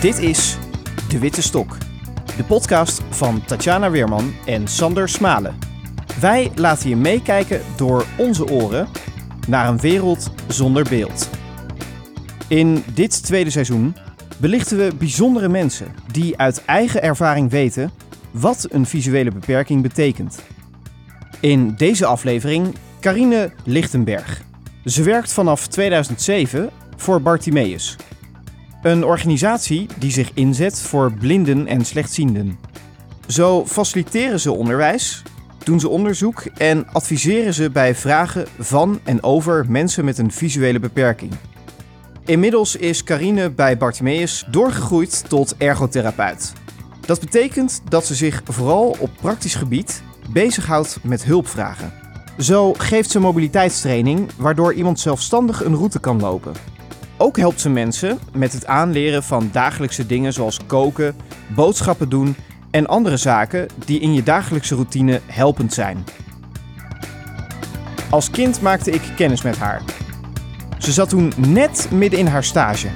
Dit is De Witte Stok, de podcast van Tatjana Weerman en Sander Smalen. Wij laten je meekijken door onze oren naar een wereld zonder beeld. In dit tweede seizoen belichten we bijzondere mensen die uit eigen ervaring weten wat een visuele beperking betekent. In deze aflevering Carine Lichtenberg. Ze werkt vanaf 2007 voor Bartimeus. Een organisatie die zich inzet voor blinden en slechtzienden. Zo faciliteren ze onderwijs, doen ze onderzoek en adviseren ze bij vragen van en over mensen met een visuele beperking. Inmiddels is Carine bij Bartimeus doorgegroeid tot ergotherapeut. Dat betekent dat ze zich vooral op praktisch gebied bezighoudt met hulpvragen. Zo geeft ze mobiliteitstraining, waardoor iemand zelfstandig een route kan lopen. Ook helpt ze mensen met het aanleren van dagelijkse dingen zoals koken, boodschappen doen en andere zaken die in je dagelijkse routine helpend zijn. Als kind maakte ik kennis met haar. Ze zat toen net midden in haar stage.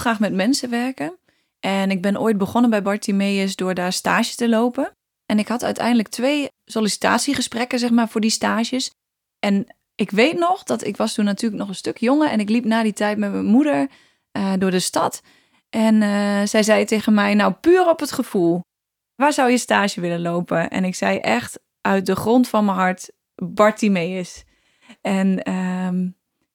Graag met mensen werken. En ik ben ooit begonnen bij Bartimeus door daar stage te lopen. En ik had uiteindelijk twee sollicitatiegesprekken, zeg maar, voor die stages. En ik weet nog dat ik was toen natuurlijk nog een stuk jonger. En ik liep na die tijd met mijn moeder eh, door de stad. En eh, zij zei tegen mij, nou puur op het gevoel. Waar zou je stage willen lopen? En ik zei echt uit de grond van mijn hart, Bartimeus. En ehm,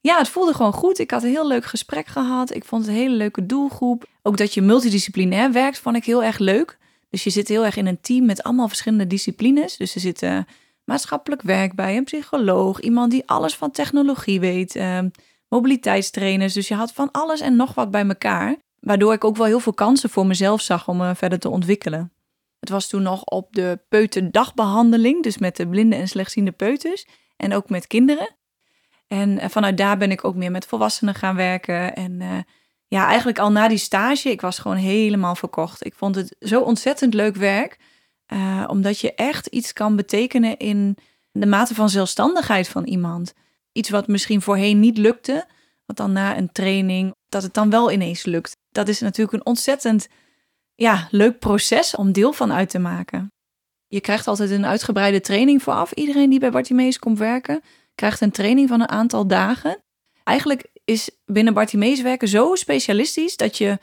ja, het voelde gewoon goed. Ik had een heel leuk gesprek gehad. Ik vond het een hele leuke doelgroep. Ook dat je multidisciplinair werkt, vond ik heel erg leuk. Dus je zit heel erg in een team met allemaal verschillende disciplines. Dus er zit eh, maatschappelijk werk bij, een psycholoog, iemand die alles van technologie weet, eh, mobiliteitstrainers. Dus je had van alles en nog wat bij elkaar. Waardoor ik ook wel heel veel kansen voor mezelf zag om me verder te ontwikkelen. Het was toen nog op de peuterdagbehandeling, dus met de blinde en slechtziende peuters. En ook met kinderen. En eh, vanuit daar ben ik ook meer met volwassenen gaan werken. En eh, ja, eigenlijk al na die stage, ik was gewoon helemaal verkocht. Ik vond het zo ontzettend leuk werk. eh, omdat je echt iets kan betekenen in de mate van zelfstandigheid van iemand. Iets wat misschien voorheen niet lukte, wat dan na een training, dat het dan wel ineens lukt. Dat is natuurlijk een ontzettend ja, leuk proces om deel van uit te maken. Je krijgt altijd een uitgebreide training vooraf. Iedereen die bij Bartimeus komt werken, krijgt een training van een aantal dagen. Eigenlijk is binnen Bartimeus werken zo specialistisch dat je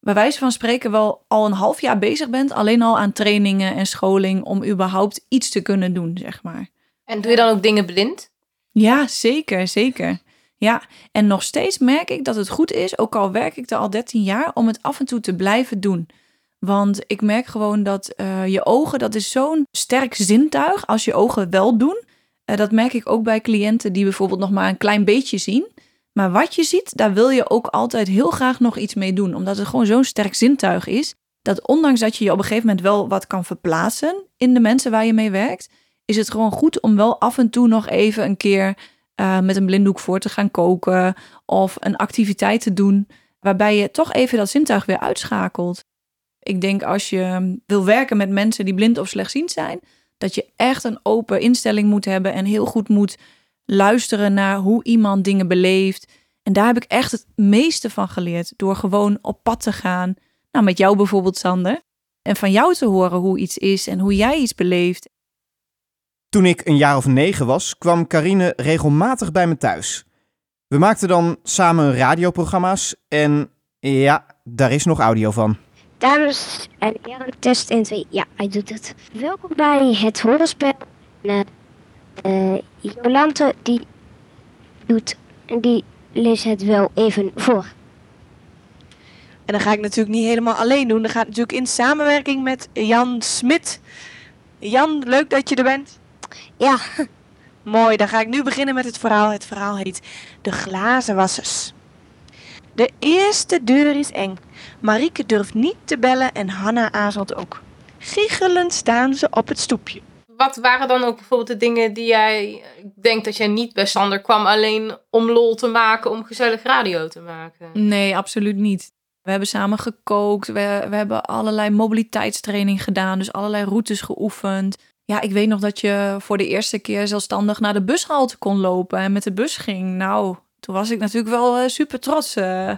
bij wijze van spreken wel al een half jaar bezig bent, alleen al aan trainingen en scholing om überhaupt iets te kunnen doen, zeg maar. En doe je dan ook dingen blind? Ja, zeker, zeker. Ja, en nog steeds merk ik dat het goed is, ook al werk ik er al 13 jaar, om het af en toe te blijven doen. Want ik merk gewoon dat eh, je ogen, dat is zo'n sterk zintuig als je ogen wel doen. Eh, dat merk ik ook bij cliënten die bijvoorbeeld nog maar een klein beetje zien. Maar wat je ziet, daar wil je ook altijd heel graag nog iets mee doen. Omdat het gewoon zo'n sterk zintuig is. Dat ondanks dat je je op een gegeven moment wel wat kan verplaatsen in de mensen waar je mee werkt, is het gewoon goed om wel af en toe nog even een keer eh, met een blinddoek voor te gaan koken. Of een activiteit te doen waarbij je toch even dat zintuig weer uitschakelt. Ik denk als je wil werken met mensen die blind of slechtziend zijn, dat je echt een open instelling moet hebben en heel goed moet luisteren naar hoe iemand dingen beleeft. En daar heb ik echt het meeste van geleerd door gewoon op pad te gaan. Nou, met jou bijvoorbeeld, Sander. En van jou te horen hoe iets is en hoe jij iets beleeft. Toen ik een jaar of negen was, kwam Carine regelmatig bij me thuis. We maakten dan samen radioprogramma's en ja, daar is nog audio van. Dames en heren, test 1, 2. Ja, hij doet het. Welkom bij het hoorspel. Uh, uh, Jolante, die doet, die leest het wel even voor. En dan ga ik natuurlijk niet helemaal alleen doen. Dat gaat natuurlijk in samenwerking met Jan Smit. Jan, leuk dat je er bent. Ja, Mooi, dan ga ik nu beginnen met het verhaal. Het verhaal heet De Glazenwassers. De eerste deur is eng. Marieke durft niet te bellen en Hanna aarzelt ook. Giechelend staan ze op het stoepje. wat waren dan ook bijvoorbeeld de dingen die jij... Ik denk dat jij niet bij Sander kwam alleen om lol te maken, om gezellig radio te maken. Nee, absoluut niet. We hebben samen gekookt. We, we hebben allerlei mobiliteitstraining gedaan. Dus allerlei routes geoefend. Ja, ik weet nog dat je voor de eerste keer zelfstandig naar de bushalte kon lopen en met de bus ging. Nou, toen was ik natuurlijk wel eh, super trots eh,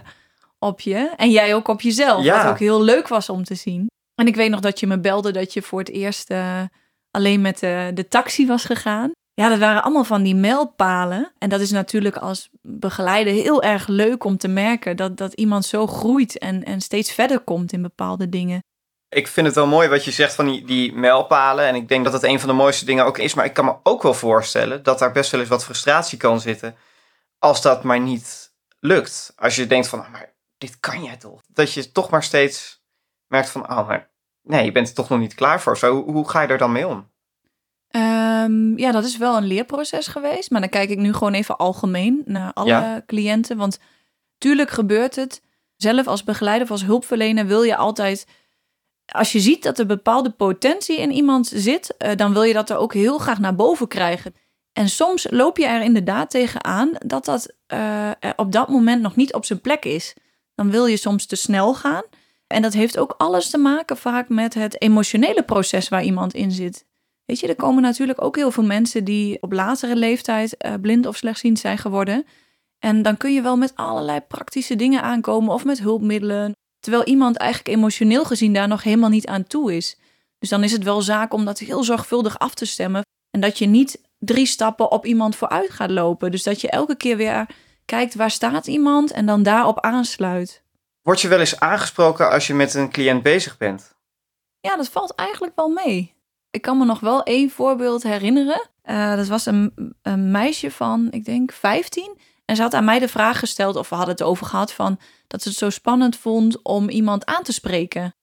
op je. En jij ook op jezelf. Ja. Wat ook heel leuk was om te zien. En ik weet nog dat je me belde dat je voor het eerst eh, alleen met de, de taxi was gegaan. Ja, dat waren allemaal van die mijlpalen. En dat is natuurlijk als begeleider heel erg leuk om te merken dat, dat iemand zo groeit en, en steeds verder komt in bepaalde dingen. Ik vind het wel mooi wat je zegt van die, die mijlpalen. En ik denk dat het een van de mooiste dingen ook is. Maar ik kan me ook wel voorstellen dat daar best wel eens wat frustratie kan zitten. Als dat maar niet lukt. Als je denkt van, ah, maar dit kan jij toch? Dat je toch maar steeds merkt van, oh, maar nee, je bent er toch nog niet klaar voor. Zo, hoe, ga je er dan mee om? Ehm, ja, dat is wel een leerproces geweest. Maar dan kijk ik nu gewoon even algemeen naar alle Ja. cliënten. Want tuurlijk gebeurt het. Zelf als begeleider of als hulpverlener wil je altijd... Als je ziet dat er bepaalde potentie in iemand zit... eh, dan wil je dat er ook heel graag naar boven krijgen. En soms loop je er inderdaad tegenaan dat dat eh, op dat moment nog niet op zijn plek is. Dan wil je soms te snel gaan. En dat heeft ook alles te maken vaak met het emotionele proces waar iemand in zit. Weet je, er komen natuurlijk ook heel veel mensen die op latere leeftijd eh, blind of slechtziend zijn geworden. En dan kun je wel met allerlei praktische dingen aankomen of met hulpmiddelen. Terwijl iemand eigenlijk emotioneel gezien daar nog helemaal niet aan toe is. Dus dan is het wel zaak om dat heel zorgvuldig af te stemmen. En dat je niet drie stappen op iemand vooruit gaat lopen. Dus dat je elke keer weer kijkt waar staat iemand en dan daarop aansluit. Word je wel eens aangesproken als je met een cliënt bezig bent? Ja, dat valt eigenlijk wel mee. Ik kan me nog wel één voorbeeld herinneren. Eh, dat was een, een meisje van, ik denk, 15. En ze had aan mij de vraag gesteld, of we hadden het over gehad, van dat ze het zo spannend vond om iemand aan te spreken.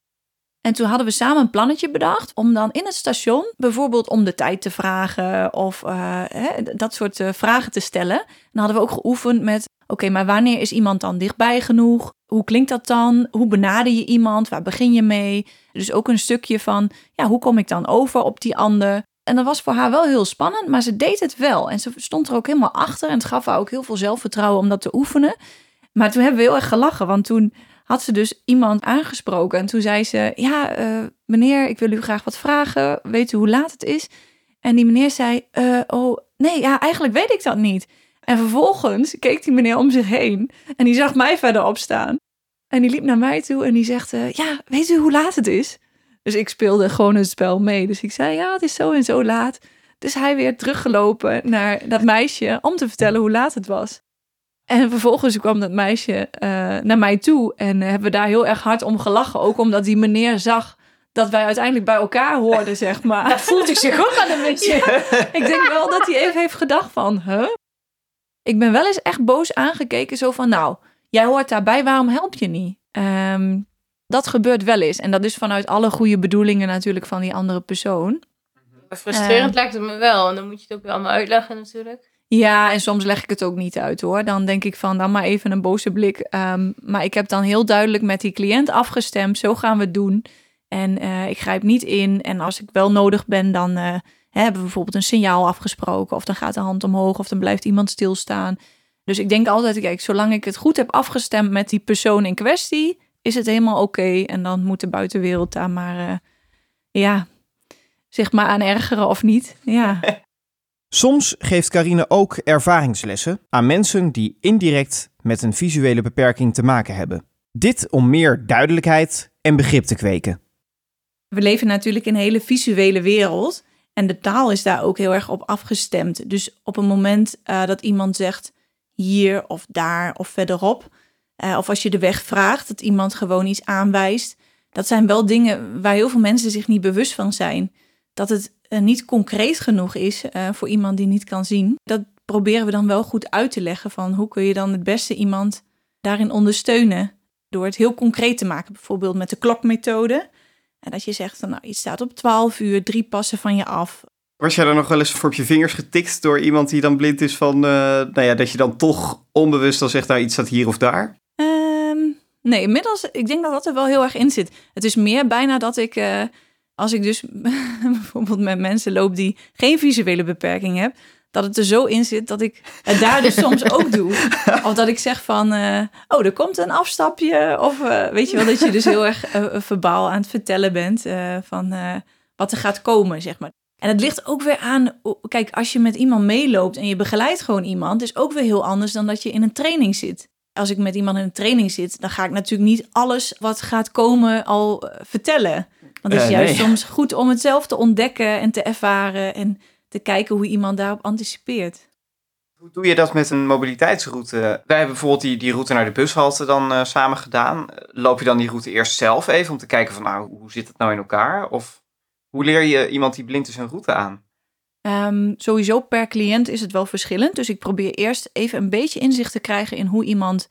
En toen hadden we samen een plannetje bedacht om dan in het station bijvoorbeeld om de tijd te vragen of eh, hè, dat soort eh, vragen te stellen. En dan hadden we ook geoefend met, oké, maar wanneer is iemand dan dichtbij genoeg? Hoe klinkt dat dan? Hoe benader je iemand? Waar begin je mee? Dus ook een stukje van, ja, hoe kom ik dan over op die ander? En dat was voor haar wel heel spannend, maar ze deed het wel. En ze stond er ook helemaal achter en het gaf haar ook heel veel zelfvertrouwen om dat te oefenen. Maar toen hebben we heel erg gelachen, want toen had ze dus iemand aangesproken. En toen zei ze, ja, eh, meneer, ik wil u graag wat vragen. Weet u hoe laat het is? En die meneer zei, eh, oh, nee, ja, eigenlijk weet ik dat niet. En vervolgens keek die meneer om zich heen en die zag mij verderop staan. En die liep naar mij toe en die zegt, eh, ja, weet u hoe laat het is? Dus ik speelde gewoon het spel mee. Dus ik zei, ja, het is zo en zo laat. Dus hij weer teruggelopen naar dat meisje om te vertellen hoe laat het was. En vervolgens kwam dat meisje eh, naar mij toe en hebben we daar heel erg hard om gelachen. Ook omdat die meneer zag dat wij uiteindelijk bij elkaar hoorden, zeg maar. Dat voelt ik zich ook aan een beetje. Ik denk wel dat hij even heeft gedacht van, huh? Ik ben wel eens echt boos aangekeken, zo van, nou, jij hoort daarbij, waarom help je niet? Ehm, dat gebeurt wel eens. En dat is vanuit alle goede bedoelingen natuurlijk van die andere persoon. Maar frustrerend Eh. lijkt het me wel. En dan moet je het ook weer allemaal uitleggen natuurlijk. Ja, en soms leg ik het ook niet uit hoor. Dan denk ik van, dan maar even een boze blik. Ehm, maar ik heb dan heel duidelijk met die cliënt afgestemd, zo gaan we het doen. En eh, ik grijp niet in. En als ik wel nodig ben, dan eh, hebben we bijvoorbeeld een signaal afgesproken. Of dan gaat de hand omhoog, of dan blijft iemand stilstaan. Dus ik denk altijd, kijk, zolang ik het goed heb afgestemd met die persoon in kwestie, is het helemaal oké. En dan moet de buitenwereld daar maar, eh, ja, zich maar aan ergeren of niet. Ja. Soms geeft Carine ook ervaringslessen aan mensen die indirect met een visuele beperking te maken hebben. Dit om meer duidelijkheid en begrip te kweken. We leven natuurlijk in een hele visuele wereld. En de taal is daar ook heel erg op afgestemd. Dus op een moment eh, dat iemand zegt hier of daar of verderop. eh, of als je de weg vraagt, dat iemand gewoon iets aanwijst. Dat zijn wel dingen waar heel veel mensen zich niet bewust van zijn. Dat het niet concreet genoeg is eh, voor iemand die niet kan zien. Dat proberen we dan wel goed uit te leggen van hoe kun je dan het beste iemand daarin ondersteunen. Door het heel concreet te maken, bijvoorbeeld met de klokmethode. En dat je zegt, van, nou, iets staat op 12 uur, drie passen van je af. Was jij er nog wel eens voor op je vingers getikt door iemand die dan blind is van, eh, nou ja, dat je dan toch onbewust dan zegt, nou iets staat hier of daar? Ehm, nee, inmiddels, ik denk dat dat er wel heel erg in zit. Het is meer bijna dat ik, eh, als ik dus bijvoorbeeld met mensen loop die geen visuele beperking hebben, dat het er zo in zit dat ik het daar dus soms ook doe. Of dat ik zeg van, eh, oh, er komt een afstapje. Of eh, weet je wel, dat je dus heel erg uh, verbaal aan het vertellen bent van wat er gaat komen, zeg maar. En het ligt ook weer aan, kijk, als je met iemand meeloopt en je begeleidt gewoon iemand, is ook weer heel anders dan dat je in een training zit. Als ik met iemand in een training zit, dan ga ik natuurlijk niet alles wat gaat komen al vertellen. Want het is juist soms goed om het zelf te ontdekken en te ervaren en te kijken hoe iemand daarop anticipeert. Hoe doe je dat met een mobiliteitsroute? Wij hebben bijvoorbeeld die, die route naar de bushalte dan uh, samen gedaan. Loop je dan die route eerst zelf even om te kijken van nou, hoe zit het nou in elkaar? Of hoe leer je iemand die blind is een route aan? Um, sowieso per cliënt is het wel verschillend. Dus ik probeer eerst even een beetje inzicht te krijgen in hoe iemand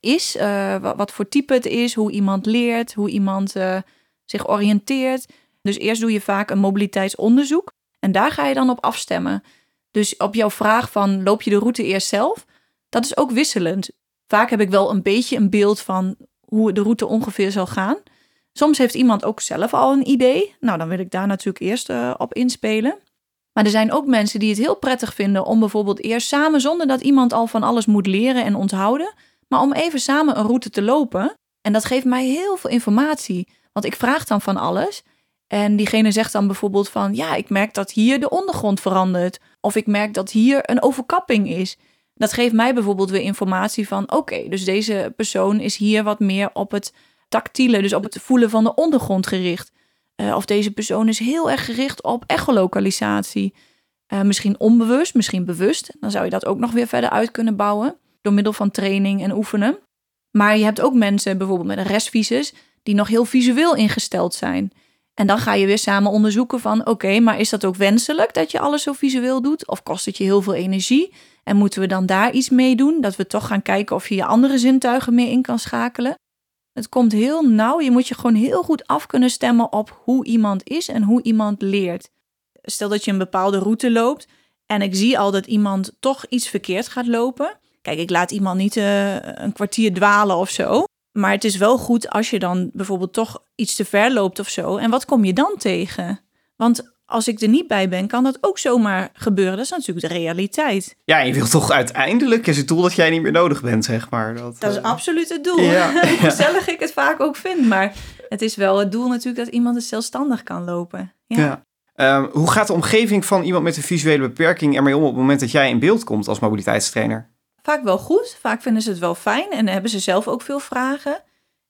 is, uh, wat, wat, voor type het is, hoe iemand leert, hoe iemand uh, zich oriënteert. Dus eerst doe je vaak een mobiliteitsonderzoek. En daar ga je dan op afstemmen. Dus op jouw vraag van loop je de route eerst zelf? Dat is ook wisselend. Vaak heb ik wel een beetje een beeld van hoe de route ongeveer zal gaan. Soms heeft iemand ook zelf al een idee. Nou, dan wil ik daar natuurlijk eerst uh, op inspelen. Maar er zijn ook mensen die het heel prettig vinden om bijvoorbeeld eerst samen, zonder dat iemand al van alles moet leren en onthouden, maar om even samen een route te lopen. En dat geeft mij heel veel informatie, want ik vraag dan van alles. En diegene zegt dan bijvoorbeeld van, ja, ik merk dat hier de ondergrond verandert. Of ik merk dat hier een overkapping is. Dat geeft mij bijvoorbeeld weer informatie van, oké, dus deze persoon is hier wat meer op het tactiele, dus op het voelen van de ondergrond gericht. Uh, of deze persoon is heel erg gericht op echolocalisatie. Uh, misschien onbewust, misschien bewust. Dan zou je dat ook nog weer verder uit kunnen bouwen. Door middel van training en oefenen. Maar je hebt ook mensen, bijvoorbeeld met een restvisus, die nog heel visueel ingesteld zijn. En dan ga je weer samen onderzoeken van oké, maar is dat ook wenselijk dat je alles zo visueel doet? Of kost het je heel veel energie? En moeten we dan daar iets mee doen? Dat we toch gaan kijken of je je andere zintuigen meer in kan schakelen. Het komt heel nauw. Je moet je gewoon heel goed af kunnen stemmen op hoe iemand is en hoe iemand leert. Stel dat je een bepaalde route loopt en ik zie al dat iemand toch iets verkeerd gaat lopen. Kijk, ik laat iemand niet uh, een kwartier dwalen of zo. Maar het is wel goed als je dan bijvoorbeeld toch iets te ver loopt of zo. En wat kom je dan tegen? Want als ik er niet bij ben, kan dat ook zomaar gebeuren. Dat is natuurlijk de realiteit. Ja, je wilt toch uiteindelijk is het doel dat jij niet meer nodig bent, zeg maar. Dat, dat is uh... absoluut het doel. Ja, Hoe gezellig ik het vaak ook vind. Maar het is wel het doel natuurlijk dat iemand het zelfstandig kan lopen. Ja. Um, hoe gaat de omgeving van iemand met een visuele beperking ermee om op het moment dat jij in beeld komt als mobiliteitstrainer? Vaak wel goed. Vaak vinden ze het wel fijn en hebben ze zelf ook veel vragen.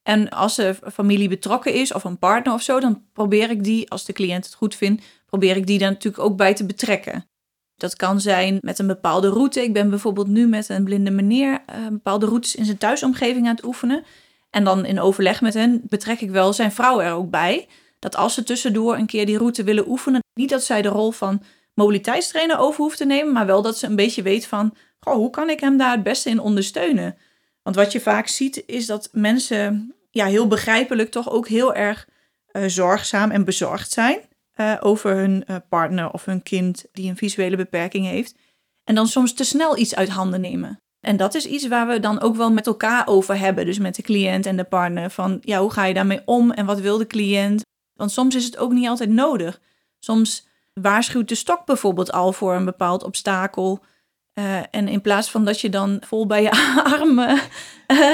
En als er familie betrokken is of een partner of zo, dan probeer ik die, als de cliënt het goed vindt, probeer ik die daar natuurlijk ook bij te betrekken. Dat kan zijn met een bepaalde route. Ik ben bijvoorbeeld nu met een blinde meneer uh, bepaalde routes in zijn thuisomgeving aan het oefenen. En dan in overleg met hen betrek ik wel zijn vrouw er ook bij. Dat als ze tussendoor een keer die route willen oefenen, niet dat zij de rol van mobiliteitstrainer over hoeft te nemen, maar wel dat ze een beetje weet van, goh, hoe kan ik hem daar het beste in ondersteunen? Want wat je vaak ziet is dat mensen ja, heel begrijpelijk toch ook heel erg uh, zorgzaam en bezorgd zijn uh, over hun uh, partner of hun kind die een visuele beperking heeft. En dan soms te snel iets uit handen nemen. En dat is iets waar we dan ook wel met elkaar over hebben. Dus met de cliënt en de partner. Van ja, hoe ga je daarmee om en wat wil de cliënt? Want soms is het ook niet altijd nodig. Soms waarschuwt de stok bijvoorbeeld al voor een bepaald obstakel. Uh, en in plaats van dat je dan vol bij je arm uh,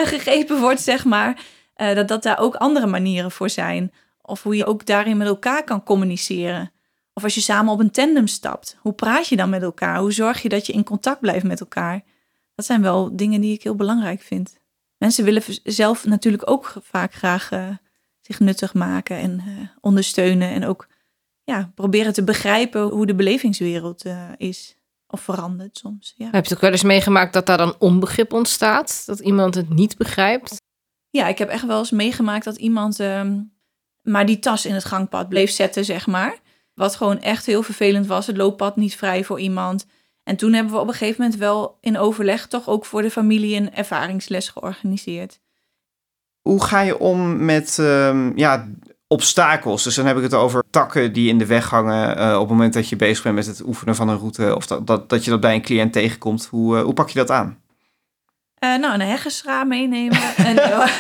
gegrepen wordt, zeg maar, uh, dat, dat daar ook andere manieren voor zijn. Of hoe je ook daarin met elkaar kan communiceren. Of als je samen op een tandem stapt, hoe praat je dan met elkaar? Hoe zorg je dat je in contact blijft met elkaar? Dat zijn wel dingen die ik heel belangrijk vind. Mensen willen zelf natuurlijk ook vaak graag zich nuttig maken en ondersteunen. En ook ja, proberen te begrijpen hoe de belevingswereld is of verandert soms. Ja. Heb je ook wel eens meegemaakt dat daar dan onbegrip ontstaat? Dat iemand het niet begrijpt? Ja, ik heb echt wel eens meegemaakt dat iemand uh, maar die tas in het gangpad bleef zetten, zeg maar. Wat gewoon echt heel vervelend was. Het looppad niet vrij voor iemand. En toen hebben we op een gegeven moment wel in overleg toch ook voor de familie een ervaringsles georganiseerd. Hoe ga je om met uh, ja, obstakels. Dus dan heb ik het over takken die in de weg hangen uh, op het moment dat je bezig bent met het oefenen van een route. Of dat, dat, dat je dat bij een cliënt tegenkomt. Hoe, uh, hoe pak je dat aan? Eh, nou, een heggesraam meenemen. en,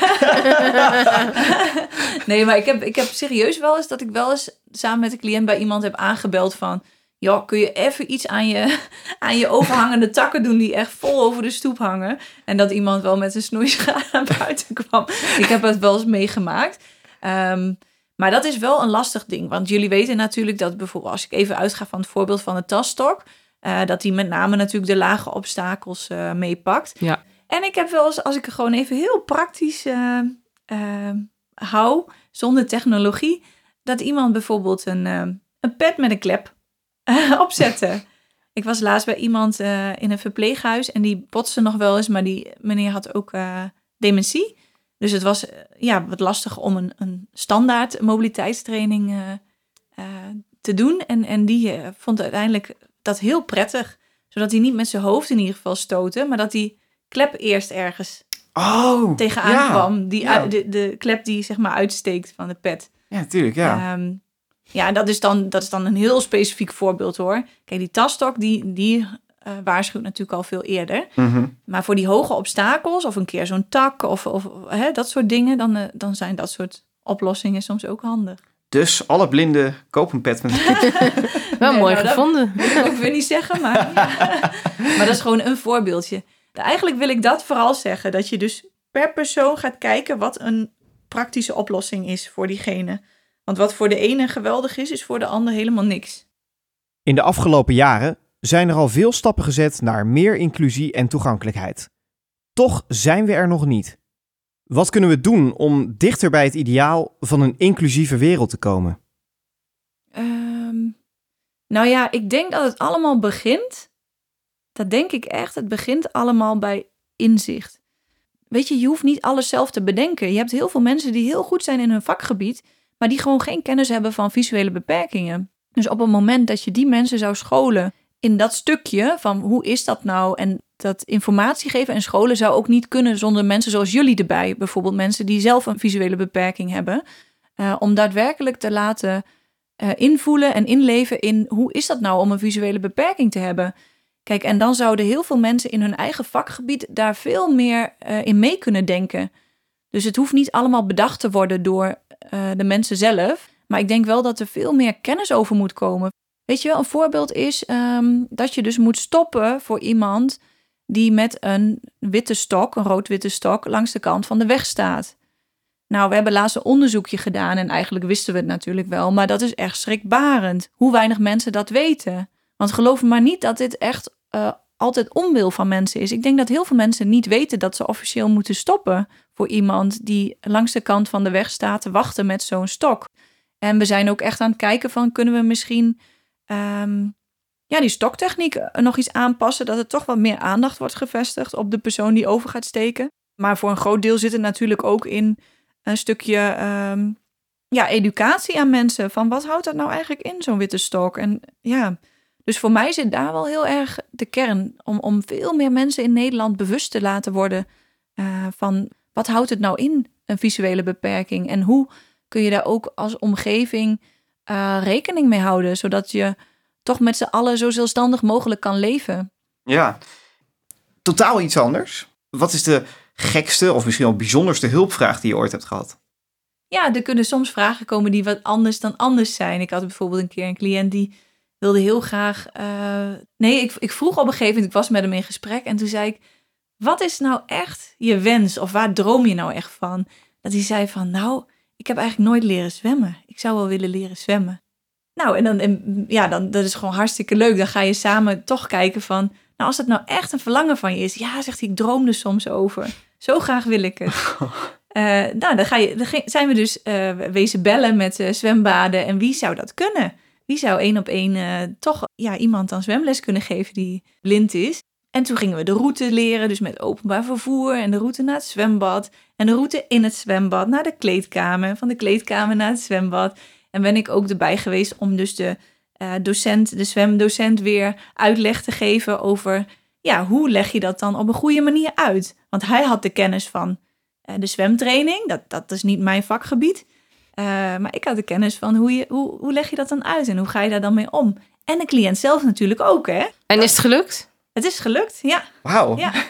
nee, maar ik heb, ik heb serieus wel eens dat ik wel eens samen met een cliënt bij iemand heb aangebeld van... joh, kun je even iets aan je, aan je overhangende takken doen die echt vol over de stoep hangen? En dat iemand wel met een snoeischaar naar buiten kwam. Ik heb het wel eens meegemaakt. Ehm, maar dat is wel een lastig ding. Want jullie weten natuurlijk dat bijvoorbeeld, als ik even uitga van het voorbeeld van de tasstok, eh, dat die met name natuurlijk de lage obstakels uh, meepakt. Ja. En ik heb wel eens, als ik er gewoon even heel praktisch uh, hou, zonder technologie, dat iemand bijvoorbeeld een, een pet met een klep opzette. ik was laatst bij iemand in een verpleeghuis en die botste nog wel eens, maar die meneer had ook dementie. Dus het was ja, wat lastig om een, een standaard mobiliteitstraining te doen. En, en die vond uiteindelijk dat heel prettig. Zodat hij niet met zijn hoofd in ieder geval stoten, maar dat die klep eerst ergens oh, tegenaan ja. kwam. Die, Ja. de, de klep die zeg maar uitsteekt van de pet. Ja, natuurlijk, ja. Ehm, ja, dat is, dan, dat is dan een heel specifiek voorbeeld hoor. Kijk, die tasstok die, die eh, waarschuwt natuurlijk al veel eerder. Mhm. Maar voor die hoge obstakels of een keer zo'n tak of, of hè, dat soort dingen, dan, eh, dan zijn dat soort oplossingen soms ook handig. Dus alle blinden kopen een pet met Wel Nee, mooi nou, dat- gevonden. wil ik weer niet zeggen, maar, ja. maar dat is gewoon een voorbeeldje. Eigenlijk wil ik dat vooral zeggen, dat je dus per persoon gaat kijken wat een praktische oplossing is voor diegene. Want wat voor de ene geweldig is, is voor de ander helemaal niks. In de afgelopen jaren zijn er al veel stappen gezet naar meer inclusie en toegankelijkheid. Toch zijn we er nog niet. Wat kunnen we doen om dichter bij het ideaal van een inclusieve wereld te komen? Ehm, nou ja, ik denk dat het allemaal begint. Dat denk ik echt. Het begint allemaal bij inzicht. Weet je, je hoeft niet alles zelf te bedenken. Je hebt heel veel mensen die heel goed zijn in hun vakgebied, maar die gewoon geen kennis hebben van visuele beperkingen. Dus op het moment dat je die mensen zou scholen in dat stukje van hoe is dat nou en dat informatie geven en scholen zou ook niet kunnen zonder mensen zoals jullie erbij. Bijvoorbeeld mensen die zelf een visuele beperking hebben. eh, om daadwerkelijk te laten eh, invoelen en inleven in hoe is dat nou om een visuele beperking te hebben. Kijk, en dan zouden heel veel mensen in hun eigen vakgebied daar veel meer eh, in mee kunnen denken. Dus het hoeft niet allemaal bedacht te worden door de mensen zelf. Maar ik denk wel dat er veel meer kennis over moet komen. Weet je wel, een voorbeeld is ehm, dat je dus moet stoppen voor iemand die met een witte stok, een rood-witte stok, langs de kant van de weg staat. Nou, we hebben laatst een onderzoekje gedaan en eigenlijk wisten we het natuurlijk wel, maar dat is echt schrikbarend. Hoe weinig mensen dat weten. Want geloof me maar niet dat dit echt eh, altijd onwil van mensen is. Ik denk dat heel veel mensen niet weten dat ze officieel moeten stoppen voor iemand die langs de kant van de weg staat te wachten met zo'n stok. En we zijn ook echt aan het kijken van kunnen we misschien ehm, ja, die stoktechniek eh, nog iets aanpassen, dat er toch wat meer aandacht wordt gevestigd op de persoon die over gaat steken. Maar voor een groot deel zit het natuurlijk ook in een stukje ehm, ja, educatie aan mensen. Van wat houdt dat nou eigenlijk in, zo'n witte stok? En ja, dus voor mij zit daar wel heel erg de kern. Om, om veel meer mensen in Nederland bewust te laten worden eh, van wat houdt het nou in, een visuele beperking? En hoe kun je daar ook als omgeving eh, rekening mee houden, zodat je toch met z'n allen zo zelfstandig mogelijk kan leven. Ja, totaal iets anders. Wat is de gekste of misschien wel bijzonderste hulpvraag die je ooit hebt gehad? Ja, er kunnen soms vragen komen die wat anders dan anders zijn. Ik had bijvoorbeeld een keer een cliënt die wilde heel graag. eh, nee, ik, ik vroeg op een gegeven moment, ik was met hem in gesprek en toen zei ik: Wat is nou echt je wens of waar droom je nou echt van? Dat hij zei van, nou, ik heb eigenlijk nooit leren zwemmen. Ik zou wel willen leren zwemmen. Nou, en dan, en, ja, dan dat is gewoon hartstikke leuk. Dan ga je samen toch kijken van, nou, als dat nou echt een verlangen van je is. Ja, zegt hij, ik droom er soms over. Zo graag wil ik het. Eh, nou, dan, ga je, dan zijn we dus eh, wezen bellen met eh, zwembaden. En wie zou dat kunnen? Wie zou één op één toch ja, iemand dan zwemles kunnen geven die blind is? En toen gingen we de route leren, dus met openbaar vervoer. En de route naar het zwembad. En de route in het zwembad naar de kleedkamer. Van de kleedkamer naar het zwembad. En ben ik ook erbij geweest om dus de eh, docent, de zwemdocent weer uitleg te geven over... Ja, hoe leg je dat dan op een goede manier uit? Want hij had de kennis van eh, de zwemtraining. Dat, dat is niet mijn vakgebied. Eh, maar ik had de kennis van hoe, je, hoe, hoe leg je dat dan uit en hoe ga je daar dan mee om? En de cliënt zelf natuurlijk ook, hè? En is het gelukt? Het is gelukt, ja. Wauw. ja.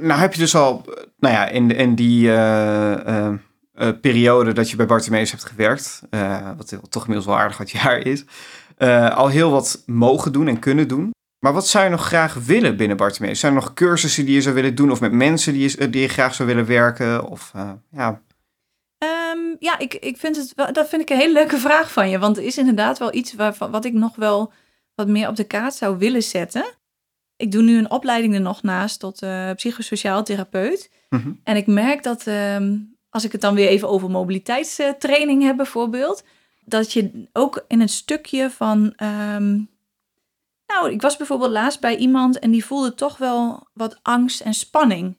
Nou heb je dus al, nou ja, in, in die eh, eh, eh, periode dat je bij Bartimeus hebt gewerkt, wat toch inmiddels wel aardig wat jaar is, al heel wat mogen doen en kunnen doen. Maar wat zou je nog graag willen binnen Bartimeus? Zijn er nog cursussen die je zou willen doen of met mensen die je, graag zou willen werken? Of ja, Ehm, ja, ik, ik vind het dat vind ik een hele leuke vraag van je. Want het is inderdaad wel iets waarvan, wat ik nog wel wat meer op de kaart zou willen zetten. Ik doe nu een opleiding er nog naast tot eh, psychosociaal therapeut. Mhm. En ik merk dat ehm, als ik het dan weer even over mobiliteitstraining heb bijvoorbeeld, dat je ook in een stukje van, ehm, nou, ik was bijvoorbeeld laatst bij iemand en die voelde toch wel wat angst en spanning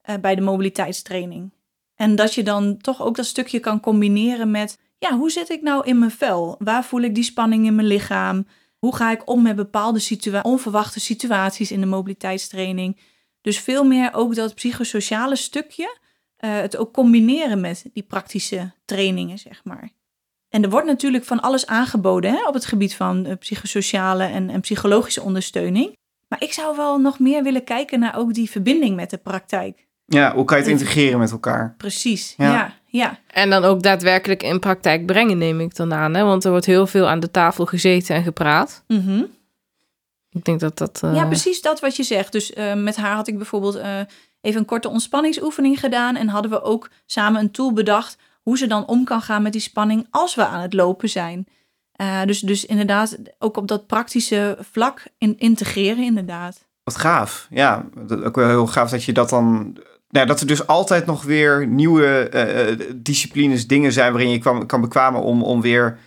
eh, bij de mobiliteitstraining. En dat je dan toch ook dat stukje kan combineren met, ja, hoe zit ik nou in mijn vel? Waar voel ik die spanning in mijn lichaam? Hoe ga ik om met bepaalde situa onverwachte situaties in de mobiliteitstraining? Dus veel meer ook dat psychosociale stukje, eh, het ook combineren met die praktische trainingen, zeg maar. En er wordt natuurlijk van alles aangeboden hè, op het gebied van eh, psychosociale en, en psychologische ondersteuning. Maar ik zou wel nog meer willen kijken naar ook die verbinding met de praktijk. ja hoe kan je het integreren met elkaar? Precies, Ja. ja, ja. En dan ook daadwerkelijk in praktijk brengen, neem ik dan aan. Hè? Want er wordt heel veel aan de tafel gezeten en gepraat. Mhm. Ik denk dat dat... eh, Ja, precies dat wat je zegt. Dus eh, met haar had ik bijvoorbeeld eh, even een korte ontspanningsoefening gedaan. En hadden we ook samen een tool bedacht hoe ze dan om kan gaan met die spanning als we aan het lopen zijn. Eh, dus, dus inderdaad, ook op dat praktische vlak in, integreren, inderdaad. Wat gaaf. Ja, dat, ook wel heel gaaf dat je dat dan. Nou, dat er dus altijd nog weer nieuwe eh, eh, disciplines, dingen zijn waarin je kwam, kan bekwamen om, om weer,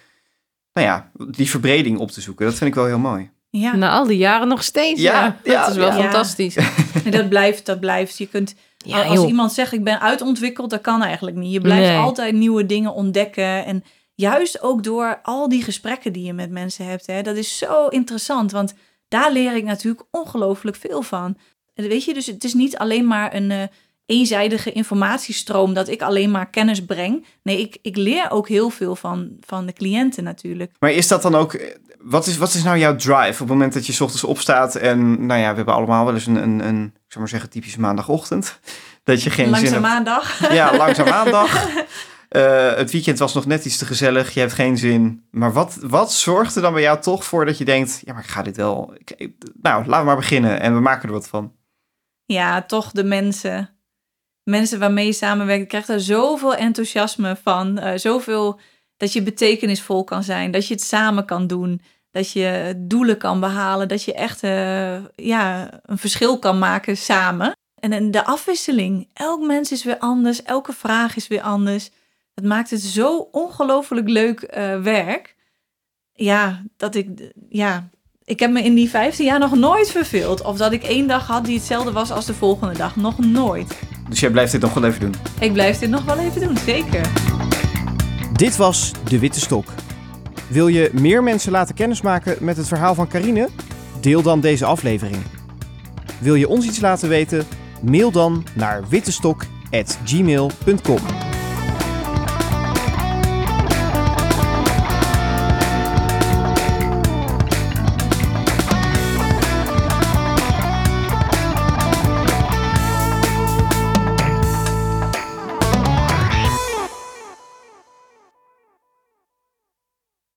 nou ja, die verbreding op te zoeken. Dat vind ik wel heel mooi. Ja, Na al die jaren nog steeds. Ja, Ja, ja, dat is wel ja. fantastisch. nee, dat blijft, dat blijft. Je kunt, Ja, als joh. iemand zegt ik ben uitontwikkeld, dat kan eigenlijk niet. Je blijft Nee. altijd nieuwe dingen ontdekken. En juist ook door al die gesprekken die je met mensen hebt. Hè, dat is zo interessant, want daar leer ik natuurlijk ongelooflijk veel van. En Weet je, dus het is niet alleen maar een eh, eenzijdige informatiestroom dat ik alleen maar kennis breng. Nee, ik, ik leer ook heel veel van, van de cliënten natuurlijk. Maar is dat dan ook. Wat is, wat is nou jouw drive op het moment dat je 's ochtends opstaat en, nou ja, we hebben allemaal wel eens een, een, een ik zou maar zeggen, typische maandagochtend. Dat je geen zin Langzaam hebt. maandag. Ja, langzaam maandag. Eh, het weekend was nog net iets te gezellig. Je hebt geen zin. Maar wat, wat zorgt er dan bij jou toch voor dat je denkt... Ja, maar ik ga dit wel... ik- ik- nou, laten we maar beginnen. En we maken er wat van. Ja, toch de mensen. Mensen waarmee je samenwerkt. Krijgt er zoveel enthousiasme van. eh, zoveel dat je betekenisvol kan zijn. Dat je het samen kan doen. Dat je doelen kan behalen. Dat je echt eh, ja, een verschil kan maken samen. En, de afwisseling. Elk mens is weer anders. Elke vraag is weer anders. Het maakt het zo ongelooflijk leuk eh, werk. Ja, dat ik... Ja, ik heb me in die 15 jaar nog nooit verveeld. Of dat ik één dag had die hetzelfde was als de volgende dag. Nog nooit. Dus jij blijft dit nog wel even doen. Ik blijf dit nog wel even doen, zeker. Dit was De Witte Stok. Wil je meer mensen laten kennismaken met het verhaal van Carine? Deel dan deze aflevering. Wil je ons iets laten weten? Mail dan naar wittestok.gmail.com